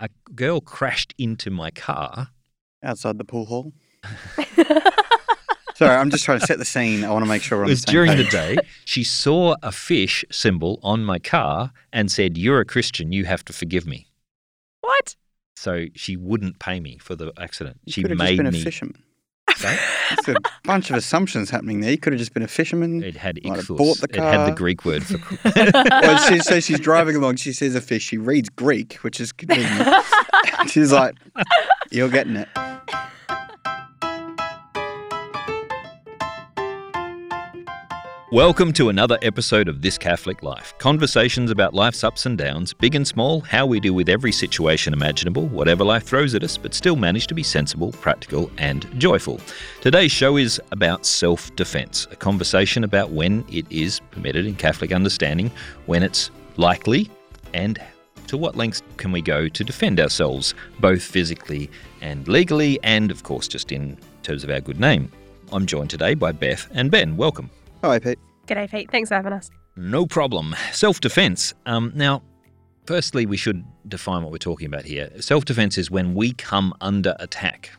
a girl crashed into my car. outside the pool hall. Sorry, I'm just trying to set the scene. I want to make sure we're It on was the same during the day. She saw a fish symbol on my car and said, You're a Christian. You have to forgive me. What? So she wouldn't pay me for the accident. You she could have just made been a me. fisherman. There's a bunch of assumptions happening there. You could have just been a fisherman. It had Might have ichthus. bought the car. It had the. Greek word for. well, she, so she's driving along. She sees a fish. She reads Greek, which is convenient. she's like, "You're getting it." Welcome to another episode of This Catholic Life. Conversations about life's ups and downs, big and small, how we deal with every situation imaginable, whatever life throws at us, but still manage to be sensible, practical, and joyful. Today's show is about self defense, a conversation about when it is permitted in Catholic understanding, when it's likely, and to what lengths can we go to defend ourselves, both physically and legally, and of course, just in terms of our good name. I'm joined today by Beth and Ben. Welcome. Hi, Pete. G'day, Pete. Thanks for having us. No problem. Self defense. Um, now, firstly, we should define what we're talking about here. Self defense is when we come under attack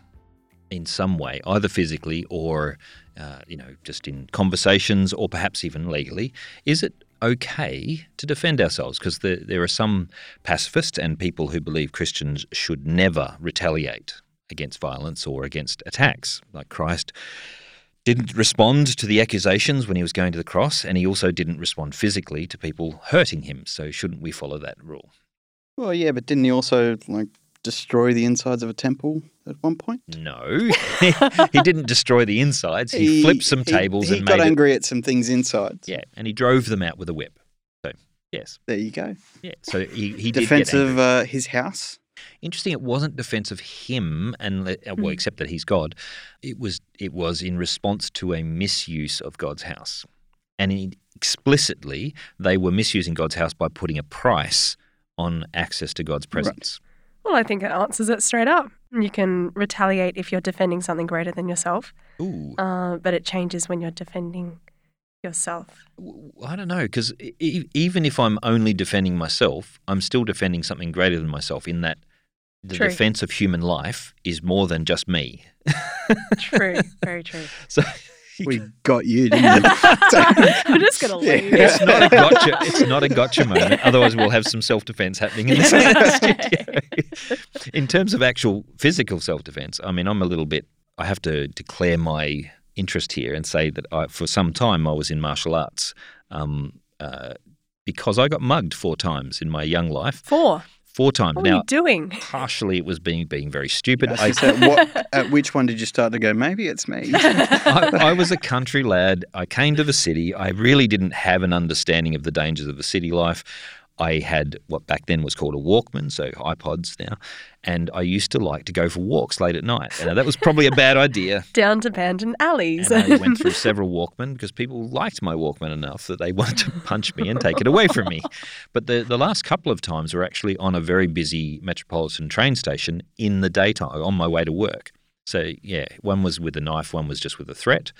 in some way, either physically or, uh, you know, just in conversations or perhaps even legally. Is it okay to defend ourselves? Because the, there are some pacifists and people who believe Christians should never retaliate against violence or against attacks, like Christ didn't respond to the accusations when he was going to the cross, and he also didn't respond physically to people hurting him. So, shouldn't we follow that rule? Well, yeah, but didn't he also like destroy the insides of a temple at one point? No, he didn't destroy the insides. He, flipped some he- tables He, and got made it. angry at some things inside. Yeah, and he drove them out with a whip. So, yes, There you go. yeah. So he he Defense angry. of uh, his house. Interesting. It wasn't defense of him, and uh, well, Mm. except that he's God. It was it was in response to a misuse of God's house, and he, explicitly they were misusing God's house by putting a price on access to God's presence. Well, I think it answers it straight up. You can retaliate if you're defending something greater than yourself, Ooh, uh, but it changes when you're defending yourself. I don't know because e- even if I'm only defending myself, I'm still defending something greater than myself. In that the True. defense of human life is more than just me. True, very true. So We got you, didn't we? I'm just gonna Yeah. leave. It's not a gotcha. It's not a gotcha moment. Otherwise, we'll have some self defense happening in the studio. In terms of actual physical self defense, I mean, I'm a little bit. I have to declare my interest here and say that I, for some time I was in martial arts um, uh, because I got mugged four times in my young life. Four. Four times. What were now, you doing? partially it was being being very stupid. I I, said, what, at which one did you start to go? Maybe it's me. I, I was a country lad. I came to the city. I really didn't have an understanding of the dangers of the city life. I had what back then was called a Walkman, so iPods now, and I used to like to go for walks late at night. And that was probably a bad idea. Down to abandoned alleys. And I went through several Walkman because people liked my Walkman enough that they wanted to punch me and take it away from me. But the, the last couple of times were actually on a very busy metropolitan train station in the daytime on my way to work. So, yeah, one was with a knife, one was just with a threat.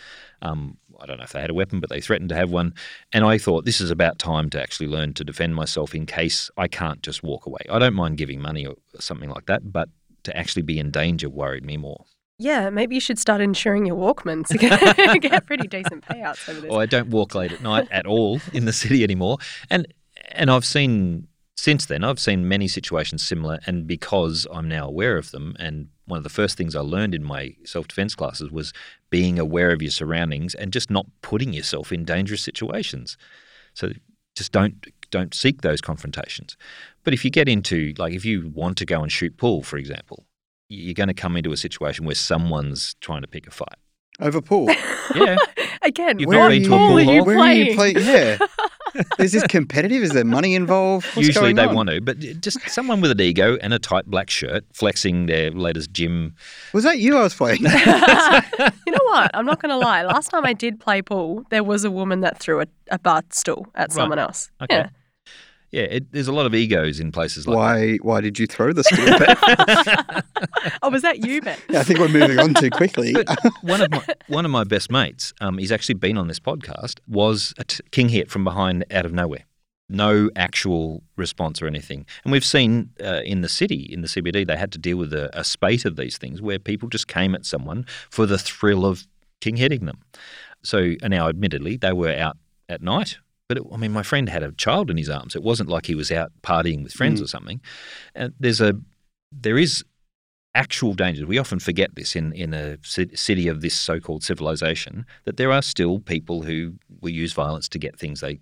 Um, I don't know if they had a weapon, but they threatened to have one. And I thought this is about time to actually learn to defend myself in case I can't just walk away. I don't mind giving money or something like that, but to actually be in danger worried me more. yeah, maybe you should start insuring your Walkmans to get, get pretty decent payouts over this. Or I don't walk late at night at all in the city anymore. And and I've seen since then I've seen many situations similar and because I'm now aware of them and one of the first things I learned in my self-defense classes was being aware of your surroundings and just not putting yourself in dangerous situations. So just don't don't seek those confrontations. But if you get into like if you want to go and shoot pool, for example, you're going to come into a situation where someone's trying to pick a fight. Over pool. Yeah. Again, You've what not been to a pool pool are you hall? Where are you playing? playing? Yeah. Is this competitive? Is there money involved? What's Usually going they on? want to, but just someone with an ego and a tight black shirt flexing their latest gym. Was that you I was playing? you know what? I'm not going to lie. Last time I did play pool, there was a woman that threw a, a bath stool at Right. someone else. Okay. Yeah. Yeah, it, there's a lot of egos in places like why? Why did you throw the steel? Oh, was that you, Ben? yeah, I think we're moving on too quickly. One of my one of my best mates, um, he's actually been on this podcast, was a t- king hit from behind out of nowhere. no actual response or anything. And we've seen uh, in the city, in the CBD, they had to deal with a, a spate of these things where people just came at someone for the thrill of king hitting them. So, and now admittedly, they were out at night. But it, I mean, my friend had a child in his arms. It wasn't like he was out partying with friends Mm. or something. And there's a, there is actual dangers. We often forget this in, in a city of this so-called civilization that there are still people who will use violence to get things they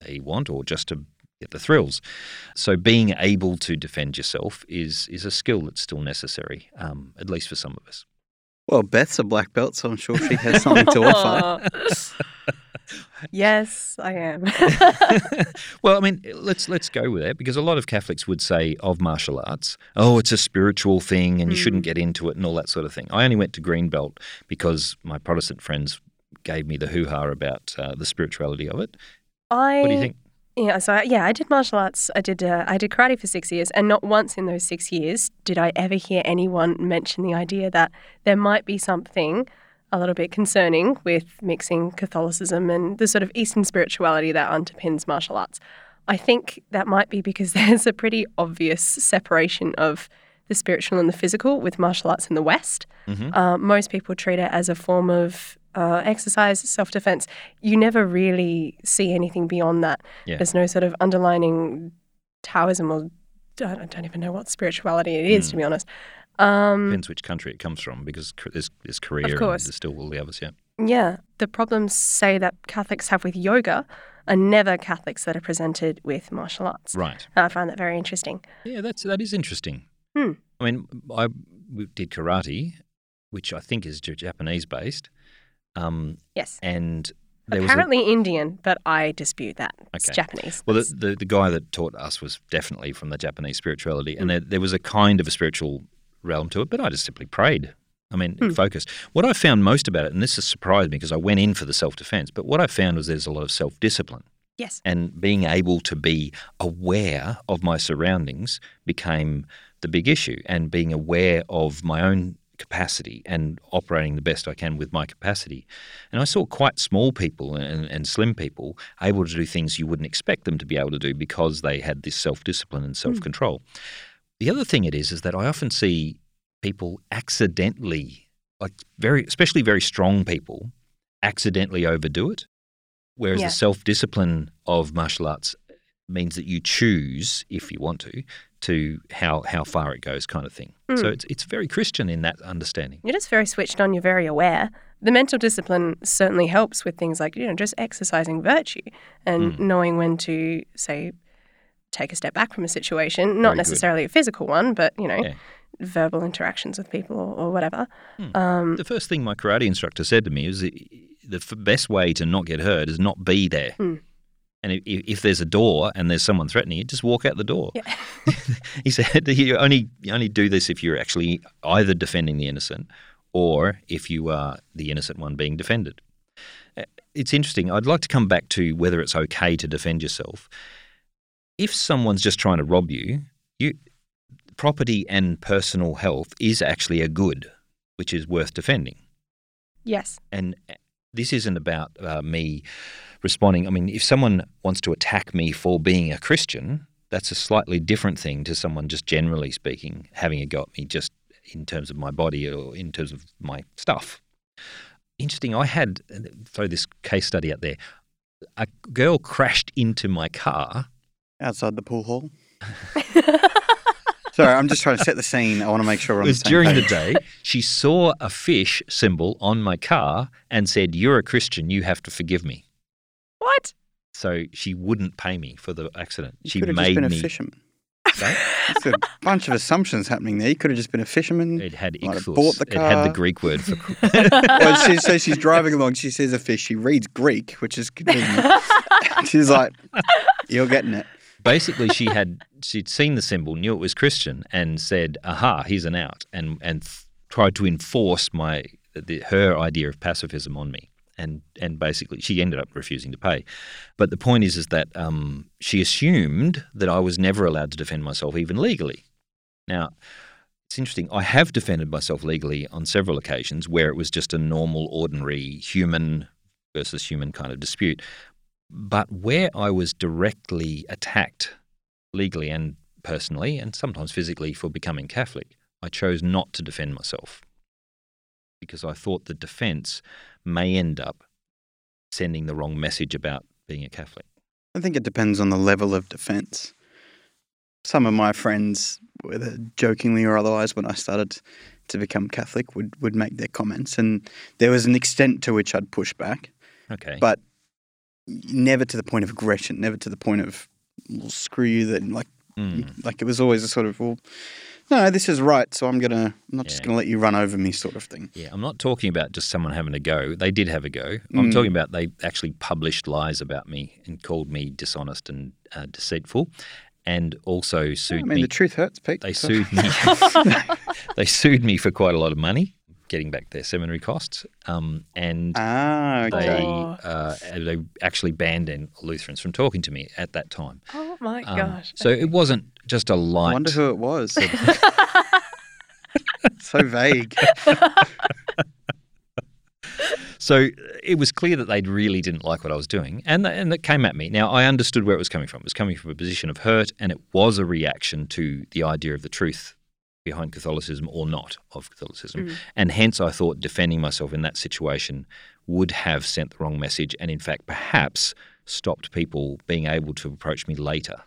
they want or just to get the thrills. So being able to defend yourself is is a skill that's still necessary, um, at least for some of us. Well, Beth's a black belt, so I'm sure she has something to offer. yes, I am. well, I mean, let's let's go with it because a lot of Catholics would say of martial arts, oh, it's a spiritual thing and you shouldn't get into it and all that sort of thing. I only went to Greenbelt because my Protestant friends gave me the hoo ha about uh, the spirituality of it. I What do you think? Yeah, so I- yeah, I did martial arts. I did uh, I did karate for six years, and not once in those six years did I ever hear anyone mention the idea that there might be something a little bit concerning with mixing Catholicism and the sort of Eastern spirituality that underpins martial arts. I think that might be because there's a pretty obvious separation of the spiritual and the physical with martial arts in the West. Mhm. Uh, most people treat it as a form of uh, exercise, self defense. You never really see anything beyond that. Yeah. There's no sort of underlining Taoism or I don't, I don't even know what spirituality it is, to be honest. Um, Depends which country it comes from because there's, there's Korea and there's still all the others, yeah. yeah, the problems, say, that Catholics have with yoga are never Catholics that are presented with martial arts. Right. I find that very interesting. Yeah, that's that is interesting. Hmm. I mean, I did karate, which I think is Japanese based, um, Yes. and there was a, Apparently Indian, but I dispute that. It's Japanese. well, the, the the guy that taught us was definitely from the Japanese spirituality, and there, there was a kind of a spiritual realm to it. But I just simply prayed. I mean, Hmm. focused. What I found most about it, and this has surprised me because I went in for the self defense, but what I found was there's a lot of self discipline. yes. and being able to be aware of my surroundings became the big issue and being aware of my own capacity and operating the best I can with my capacity. And I saw quite small people and, and slim people able to do things you wouldn't expect them to be able to do because they had this self discipline and self control. The other thing it is is that I often see people accidentally, like very, especially very strong people, accidentally overdo it. Whereas Yeah. the self discipline of martial arts means that you choose, if you want to, to how how far it goes, kind of thing. So Mm. it's it's very Christian in that understanding. You're just very switched on. You're very aware. The mental discipline certainly helps with things like, you know, just exercising virtue and Hmm. knowing when to, say, take a step back from a situation, not Very good. necessarily a physical one, but, you know, Yeah. verbal interactions with people or, or whatever. Hmm. Um, The first thing my karate instructor said to me was the f- best way to not get hurt is not be there. Hmm. And if, if there's a door and there's someone threatening you, just walk out the door. Yeah. he said you only you only do this if you're actually either defending the innocent or if you are the innocent one being defended. Uh, It's interesting. I'd like to come back to whether it's okay to defend yourself. If someone's just trying to rob you, you property and personal health is actually a good, which is worth defending yes. and this isn't about uh, me responding. I mean, if someone wants to attack me for being a Christian, that's a slightly different thing to someone just generally speaking having a go at me just in terms of my body or in terms of my stuff. Interesting. I had throw this case study out there. A girl crashed into my car. Outside the pool hall. Sorry, I'm just trying to set the scene. I want to make sure we're It on was the same during the day. She saw a fish symbol on my car and said, "You're a Christian. You have to forgive me." What? So she wouldn't pay me for the accident. You she could have made just been me. a fisherman. Sorry? There's a bunch of assumptions happening there. You could have just been a fisherman. It had Might ichthus. bought the car. It had the. Greek word for. well, she, so she's driving along. She sees a fish. She reads Greek, which is convenient. she's like, "You're getting it." Basically, she had she'd seen the symbol, knew it was Christian, and said, "Aha, he's an out," and and th- tried to enforce my the, her idea of pacifism on me. And and basically, she ended up refusing to pay. But the point is, is that um, she assumed that I was never allowed to defend myself, even legally. Now, it's interesting. I have defended myself legally on several occasions where it was just a normal, ordinary human versus human kind of dispute. But where I was directly attacked legally and personally, and sometimes physically, for becoming Catholic, I chose not to defend myself because I thought the defense may end up sending the wrong message about being a Catholic. I think it depends on the level of defense. Some of my friends, whether jokingly or otherwise, when I started to become Catholic, would, would make their comments. And there was an extent to which I'd push back, Okay. but never to the point of aggression, never to the point of, well, screw you, that like, Mm. like it was always a sort of, well, no, this is right, so I'm gonna, I'm not just gonna let you run over me, sort of thing. Yeah, I'm not talking about just someone having a go. They did have a go. I'm Mm. talking about they actually published lies about me and called me dishonest and uh, deceitful, and also I sued mean, me. the truth hurts, Pete. They so- sued me. they sued me for quite a lot of money, getting back their seminary costs, um, and Ah, they okay. Oh. uh, they actually banned Lutherans from talking to me at that time. Oh my Um, gosh. So it wasn't just a light. I wonder who it was. so vague. So it was clear that they really didn't like what I was doing, and th- and that came at me. Now I understood where it was coming from. It was coming from a position of hurt, and it was a reaction to the idea of the truth behind Catholicism or not of Catholicism, Mm. and hence I thought defending myself in that situation would have sent the wrong message, and in fact perhaps stopped people being able to approach me later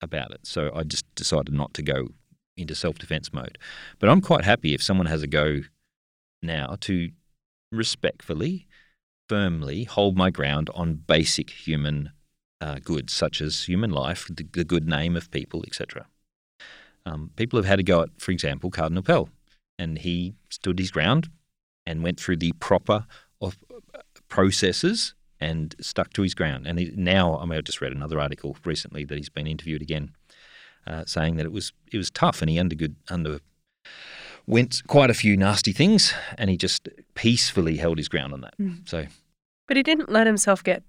about it. So I just decided not to go into self-defense mode. But I'm quite happy if someone has a go now to respectfully, firmly hold my ground on basic human uh, goods, such as human life, the, the good name of people, etc. Um, people have had a go at, for example, Cardinal Pell, and he stood his ground and went through the proper of uh, processes and stuck to his ground. And he, now, I mean, I just read another article recently that he's been interviewed again, uh, saying that it was it was tough, and he undergood under went quite a few nasty things, and he just peacefully held his ground on that. Mm. So But he didn't let himself get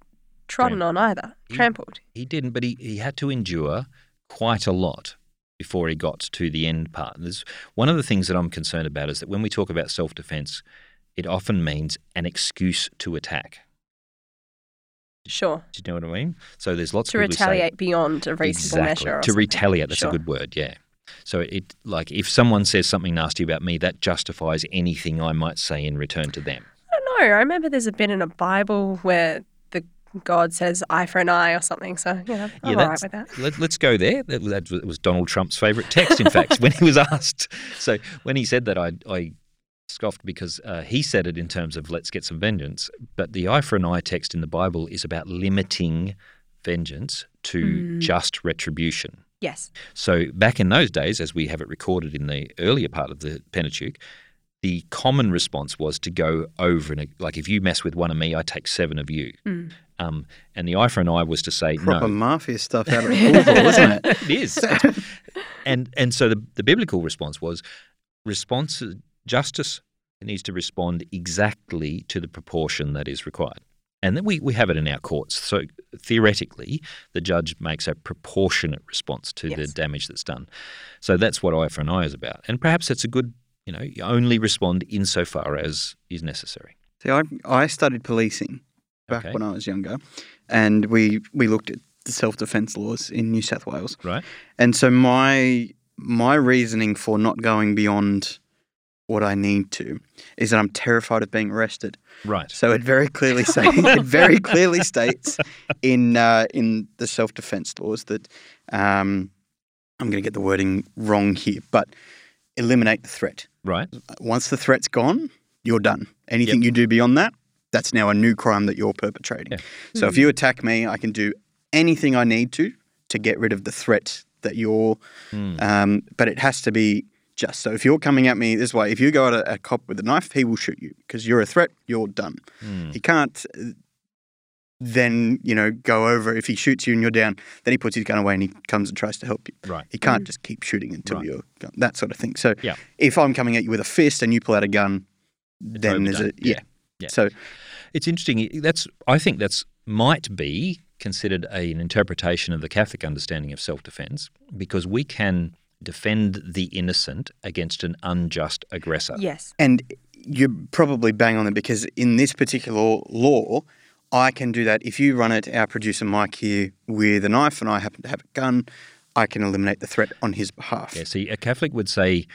trodden on either, He- trampled. he didn't, but he, he had to endure quite a lot before he got to the end part. There's, one of the things that I'm concerned about is that when we talk about self defense, it often means an excuse to attack. Sure. Do you know what I mean? So there's lots To of who say- retaliate beyond a reasonable exactly. measure. to something. retaliate, that's Sure. a good word, yeah. So it like if someone says something nasty about me, that justifies anything I might say in return to them. I don't know. I remember there's a bit in a Bible where God says eye for an eye or something. So, you know, I'm all right with that. Let, us go there. That, that was- Donald Trump's favourite text, in fact, when he was asked. So when he said that, I, I scoffed because uh, he said it in terms of let's get some vengeance. But the eye for an eye text in the Bible is about limiting vengeance to Mm. just retribution. Yes. So back in those days, as we have it recorded in the earlier part of the Pentateuch, the common response was to go over and like if you mess with one of me, I take seven of you. Mm. Um, and the eye for an eye was to say Proper no. mafia stuff out of the isn't it? it is. and and so the, the biblical response was response justice needs to respond exactly to the proportion that is required. And then we, we have it in our courts. So theoretically, the judge makes a proportionate response to the damage that's done. So that's what eye for an eye is about. And perhaps that's a good, you know, you only respond insofar as is necessary. See, I, I studied policing back Okay. when I was younger, and we we looked at the self defence laws in New South Wales. Right. And so my my reasoning for not going beyond what I need to is that I'm terrified of being arrested. Right. So it very clearly say, it very clearly states in uh, in the self defence laws that um, I'm going to get the wording wrong here, but eliminate the threat. Right. Once the threat's gone, you're done. Anything you do beyond that, that's now a new crime that you're perpetrating. Yeah. So if you attack me, I can do anything I need to to get rid of the threat that you're. Hmm. Um, but it has to be just. So if you're coming at me this way, if you go at a, a cop with a knife, he will shoot you because you're a threat. You're done. Hmm. He can't. Then you know go over. If he shoots you and you're down, then he puts his gun away and he comes and tries to help you. Right. He can't mm. just keep shooting until Right. you're gone. That sort of thing. So Yeah. if I'm coming at you with a fist and you pull out a gun, then there's a yeah. Yeah. Yeah. So It's interesting. That's I think that's might be considered a, an interpretation of the Catholic understanding of self-defense because we can defend the innocent against an unjust aggressor. Yes. and you're probably bang on it because in this particular law, I can do that. If you run it, our producer Mike here, with a knife, and I happen to have a gun, I can eliminate the threat on his behalf. Yeah, see, a Catholic would say,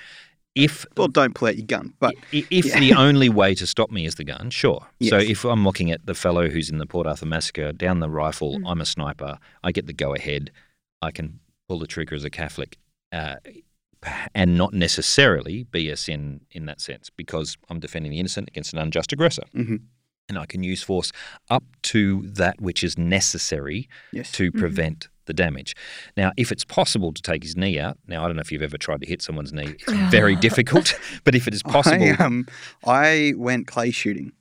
if Well, don't pull out your gun, but If Yeah. the only way to stop me is the gun, sure. So if I'm looking at the fellow who's in the Port Arthur massacre down the rifle, Mm. I'm a sniper. I get the go ahead. I can pull the trigger as a Catholic, uh, and not necessarily be a sin in that sense because I'm defending the innocent against an unjust aggressor. Mhm. And I can use force up to that which is necessary yes, to Mhm. prevent the damage. Now, if it's possible to take his knee out, now I don't know if you've ever tried to hit someone's knee. It's very difficult, but if it is possible, I, um, I went clay shooting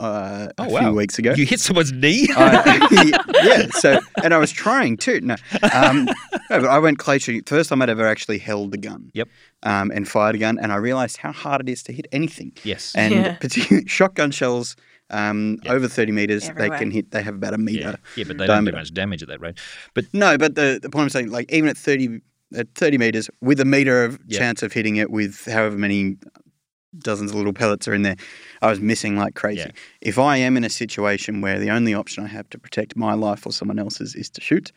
uh, Oh, a wow. few weeks ago. you hit someone's knee. I, yeah, so and I was trying to. No, um, no, but I went clay shooting. First time I'd ever actually held a gun. Yep. Um, and fired a gun, and I realised how hard it is to hit anything. yes. And Yeah. particularly shotgun shells, um, Yeah. over thirty meters, they can hit. They have about a meter. yeah. yeah, but they don't do much damage at that rate. But No, but the the point I'm saying, like even at thirty at thirty meters, with a meter of Yeah. chance of hitting it, with however many dozens of little pellets are in there, I was missing like crazy. Yeah. If I am in a situation where the only option I have to protect my life or someone else's is to shoot,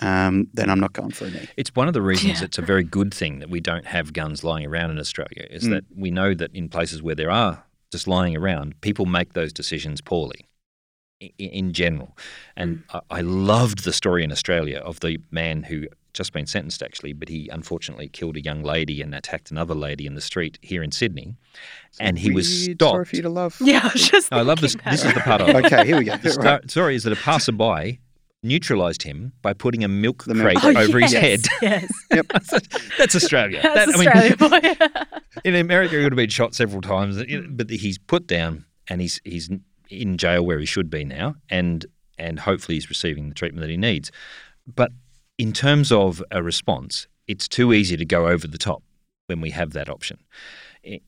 um, then I'm not going for a knee. It's one of the reasons Yeah. it's a very good thing that we don't have guns lying around in Australia. Is Mm. that we know that in places where there are just lying around, people make those decisions poorly. i- In general, and I I loved the story in Australia of the man who just been sentenced actually, but he unfortunately killed a young lady and attacked another lady in the street here in Sydney, and he was stopped. Sorry for you to love. Yeah, I was just. I love this. This that. is the part I love. Okay, here we go. The sto- Right. story is that a passerby neutralised him by putting a milk The milk crate Oh, over his head. Yes. That's Australia. That's That- I mean, Australia boy. in America, he would have been shot several times, but he's put down and he's he's in jail where he should be now, and and hopefully he's receiving the treatment that he needs. But in terms of a response, it's too easy to go over the top when we have that option.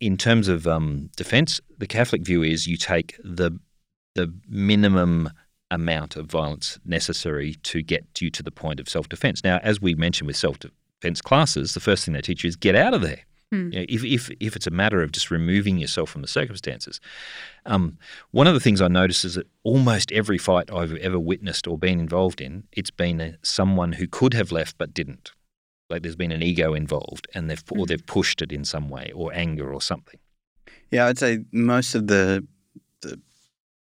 In terms of um, defence, the Catholic view is you take the the minimum amount of violence necessary to get you to the point of self defence. Now, as we mentioned with self defence classes, the first thing they teach you is get out of there. Hmm. You know, if, if, if it's a matter of just removing yourself from the circumstances. Um, one of the things I notice is that almost every fight I've ever witnessed or been involved in, it's been a, someone who could have left but didn't. Like there's been an ego involved, and they've or Mm. they've pushed it in some way, or anger, or something. Yeah, I'd say most of the the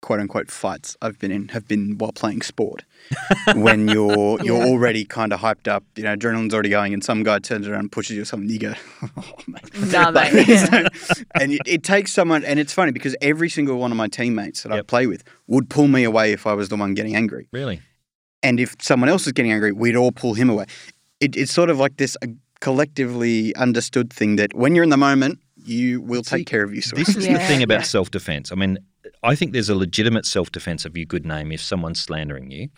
quote unquote fights I've been in have been while playing sport. when you're you're Yeah. already kind of hyped up, you know, adrenaline's already going, and some guy turns around and pushes you or something, you go, oh, mate. Nah, Like, mate. so- and it, it takes someone, and it's funny because every single one of my teammates that I play with would pull me away if I was the one getting angry. Really? And if someone else is getting angry, we'd all pull him away. It, it's sort of like this uh, collectively understood thing that when you're in the moment, you will See, take care of you. Sort This of. is the thing about self defense. I mean, I think there's a legitimate self defense of your good name if someone's slandering you,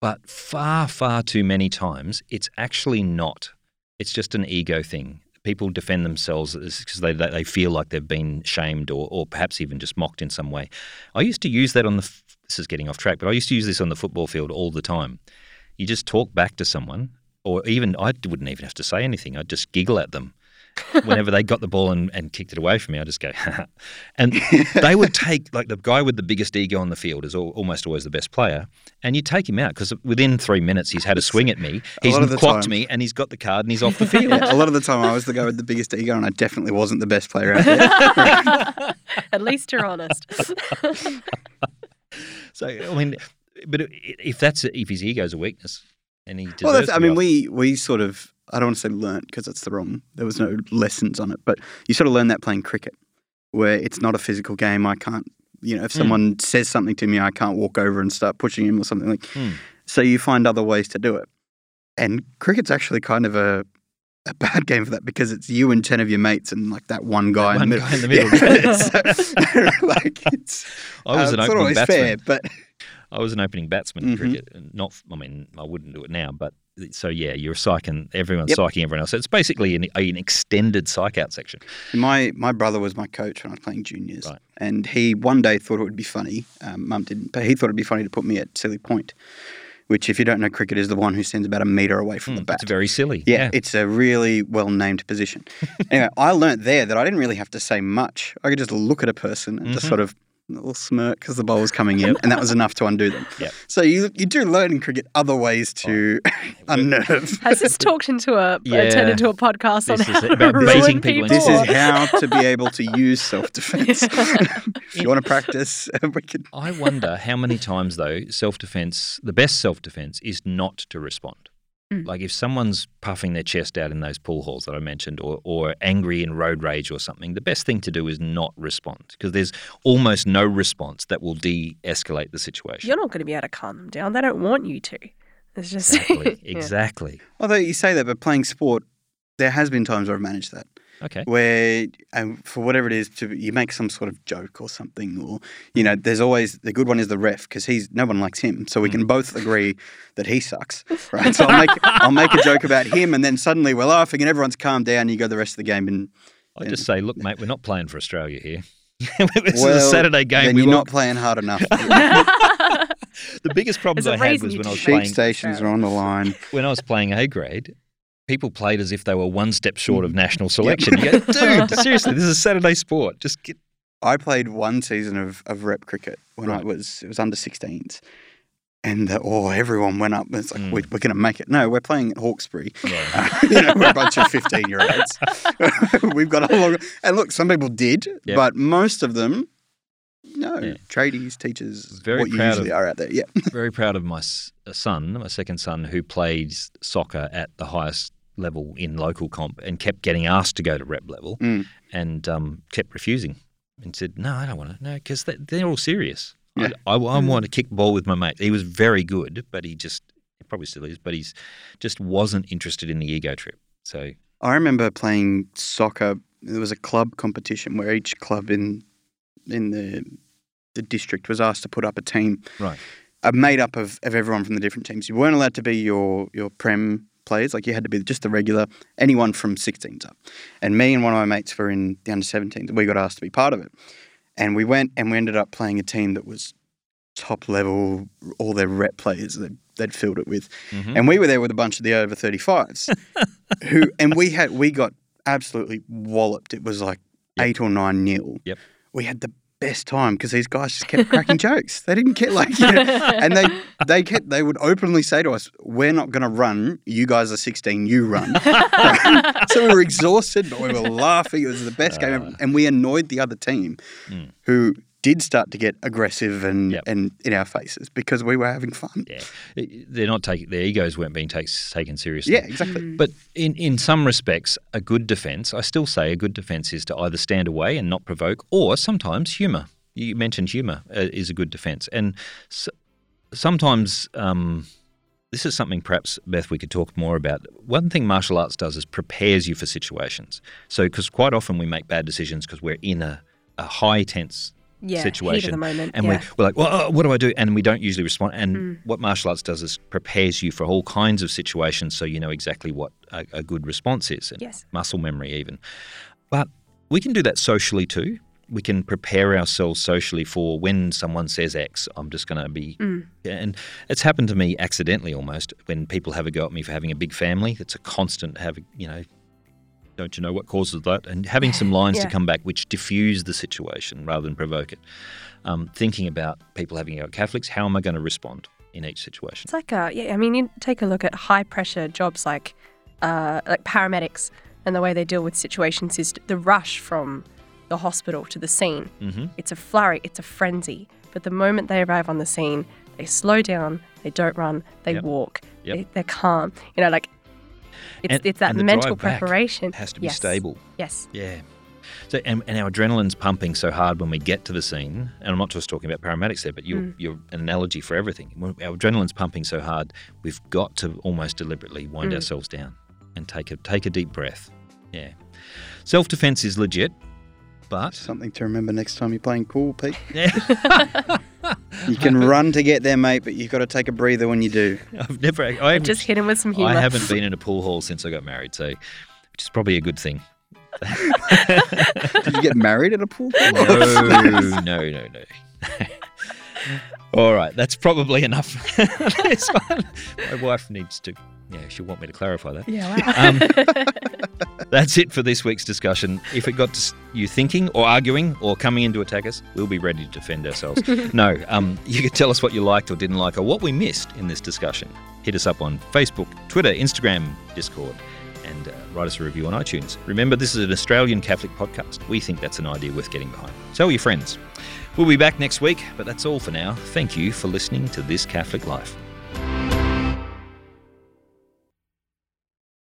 but far, far too many times it's actually not. It's just an ego thing. People defend themselves because they, they feel like they've been shamed or, or perhaps even just mocked in some way. I used to use that on the. This is getting off track, but I used to use this on the football field all the time. You just talk back to someone, or even I wouldn't even have to say anything. I'd just giggle at them whenever they got the ball and, and kicked it away from me, I just go, and they would take like the guy with the biggest ego on the field is al- almost always the best player, and you take him out because within three minutes he's had a swing at me, he's lot clocked time. me, and he's got the card and he's off the field. Yeah, a lot of the time I was the guy with the biggest ego, and I definitely wasn't the best player out there. At least you're honest. so I mean, but if that's if his ego's a weakness, and he deserves well, that's, I mean, off- we we sort of I don't want to say learnt because that's the wrong. There was no lessons on it, but you sort of learn that playing cricket, where it's not a physical game. I can't, you know, if Mm. someone says something to me, I can't walk over and start pushing him or something like. Mm. So you find other ways to do it, and cricket's actually kind of a. A bad game for that because it's you and ten of your mates and like that one guy, one in, the guy in the middle. middle. So, like it's, I was uh, an it's not opening always batsman. fair, but I was an opening batsman in Mhm. cricket, and not. I mean, I wouldn't do it now, but so yeah, you're psyching everyone's Yep. psyching everyone else. It's basically an, an extended psych out section. My my brother was my coach when I was playing juniors, Right. and he one day thought it would be funny. Um, Mum didn't, but he thought it'd be funny to put me at silly point, which, if you don't know cricket, is the one who stands about a meter away from the Mm, bat. It's very silly. yeah, it's a really well named position. anyway, I learnt there that I didn't really have to say much. I could just look at a person and just Mhm. sort of little smirk because the ball was coming in, and that was enough to undo them. Yep. So you you do learn in cricket other ways to oh. unnerve. Has this talked into a Yeah. turned into a podcast on This is how to about ruin baiting people people? This is how to be able to use self defense. if you want to practice, we can. I wonder how many times though self defense, the best self defense is not to respond. Mm. Like if someone's puffing their chest out in those pool halls that I mentioned, or or angry in road rage or something, the best thing to do is not respond because there's almost no response that will de-escalate the situation. You're not going to be able to calm them down. They don't want you to. It's just Exactly. Yeah. Exactly. Although you say that, but playing sport, there has been times where I've managed that. Okay. where um, for whatever it is to you make some sort of joke or something or you know there's always the good one is the ref because he's no one likes him so we Mm. can both agree that he sucks right so I'll make I'll make a joke about him and then suddenly we're laughing and everyone's calmed down and you go the rest of the game and I just say, look, mate, we're not playing for Australia here. this is a Saturday game. then We you're will- not playing hard enough the biggest problems I had was when I was did playing stations are on the line when I was playing A grade, people played as if they were one step short of national selection. You go, dude, seriously, this is a Saturday sport. Just get. I played one season of, of rep cricket when I was it was under 16s and uh, oh everyone went up it's like Mm. we're, we're going to make it no we're playing at Hawkesbury Yeah. you know, we're a bunch of 15 year olds. We've got a long. And look, some people did, Yeah. but most of them, no. Yeah. Tradies, teachers, Very what you usually of- are out there. Yeah. Very proud of my son, my second son, who played soccer at the highest level in local comp and kept getting asked to go to rep level Mm. and um, kept refusing and said, no, I don't want to. No, because they, they're all serious. Yeah. I, I, I Mm. want to kick ball with my mate. He was very good, but he just, probably still is, but he's just wasn't interested in the ego trip. So I remember playing soccer. There was a club competition where each club in in the the district was asked to put up a team, Right. uh, made up of, of everyone from the different teams. You weren't allowed to be your your prem players, like you had to be just the regular, anyone from 16s up. And me and one of my mates were in the under 17s. We got asked to be part of it, and we went and we ended up playing a team that was top level, all their rep players that they'd filled it with. Mhm. And we were there with a bunch of the over 35s who, and we had, we got absolutely walloped. It was like Yep. eight or nine nil. Yep. We had the best time because these guys just kept cracking jokes. They didn't get like, you know, and they, they kept, they would openly say to us, we're not going to run. You guys are 16, you run. so we were exhausted, but we were laughing. It was the best game ever. And we annoyed the other team Mm. who did start to get aggressive and, Yep. and in our faces because we were having fun. Yeah, they're not taking their egos weren't being take, taken seriously. Yeah, exactly. Mm. But in, in some respects, a good defence, I still say a good defence is to either stand away and not provoke, or sometimes humour. You mentioned humour uh, is a good defence. And s sometimes um, this is something perhaps, Beth, we could talk more about. One thing martial arts does is prepares you for situations. So, because quite often we make bad decisions because we're in a, a high tense yeah, situation. moment. and yeah. we, we're like, well, uh, what do I do? And we don't usually respond. And Mm. what martial arts does is prepares you for all kinds of situations so you know exactly what a, a good response is, and Yes. muscle memory even. But we can do that socially too. We can prepare ourselves socially for when someone says X, I'm just going to be. Mm. And it's happened to me accidentally almost when people have a go at me for having a big family. It's a constant having, you know, don't you know what causes that? And having some lines to come back which diffuse the situation rather than provoke it. Um, thinking about people having at Catholics, how am I going to respond in each situation? It's like a yeah. I mean, you take a look at high pressure jobs like uh, like paramedics and the way they deal with situations is the rush from the hospital to the scene. hmm It's a flurry. It's a frenzy. But the moment they arrive on the scene, they slow down. They don't run. They Yep. walk. Yep. They, they're calm. You know, like it's And- it's that and the mental drive back preparation. has to be Yes. stable. Yes. Yeah. So, and, and our adrenaline's pumping so hard when we get to the scene, and I'm not just talking about paramedics there, but you're, Mm. you're analogy for everything. When our adrenaline's pumping so hard, we've got to almost deliberately wind Mm. ourselves down and take a take a deep breath. Yeah. Self defense is legit, but Something to remember next time you're playing pool, Pete. yeah, You can run to get there, mate, but you've got to take a breather when you do. I've never. I haven't, Just hit him with some humor. I haven't been in a pool hall since I got married, so which is probably a good thing. Did you get married at a pool? Hall? No, no, no, no. All right, that's probably enough. This one. My wife needs to. Yeah, she'll want me to clarify that. Yeah. Wow. Um, That's it for this week's discussion. If it got you thinking or arguing or coming in to attack us, we'll be ready to defend ourselves. no, um, you can tell us what you liked or didn't like or what we missed in this discussion. Hit us up on Facebook, Twitter, Instagram, Discord, and uh, write us a review on iTunes. Remember, this is an Australian Catholic podcast. We think that's an idea worth getting behind. Tell your friends. We'll be back next week, but that's all for now. Thank you for listening to This Catholic Life.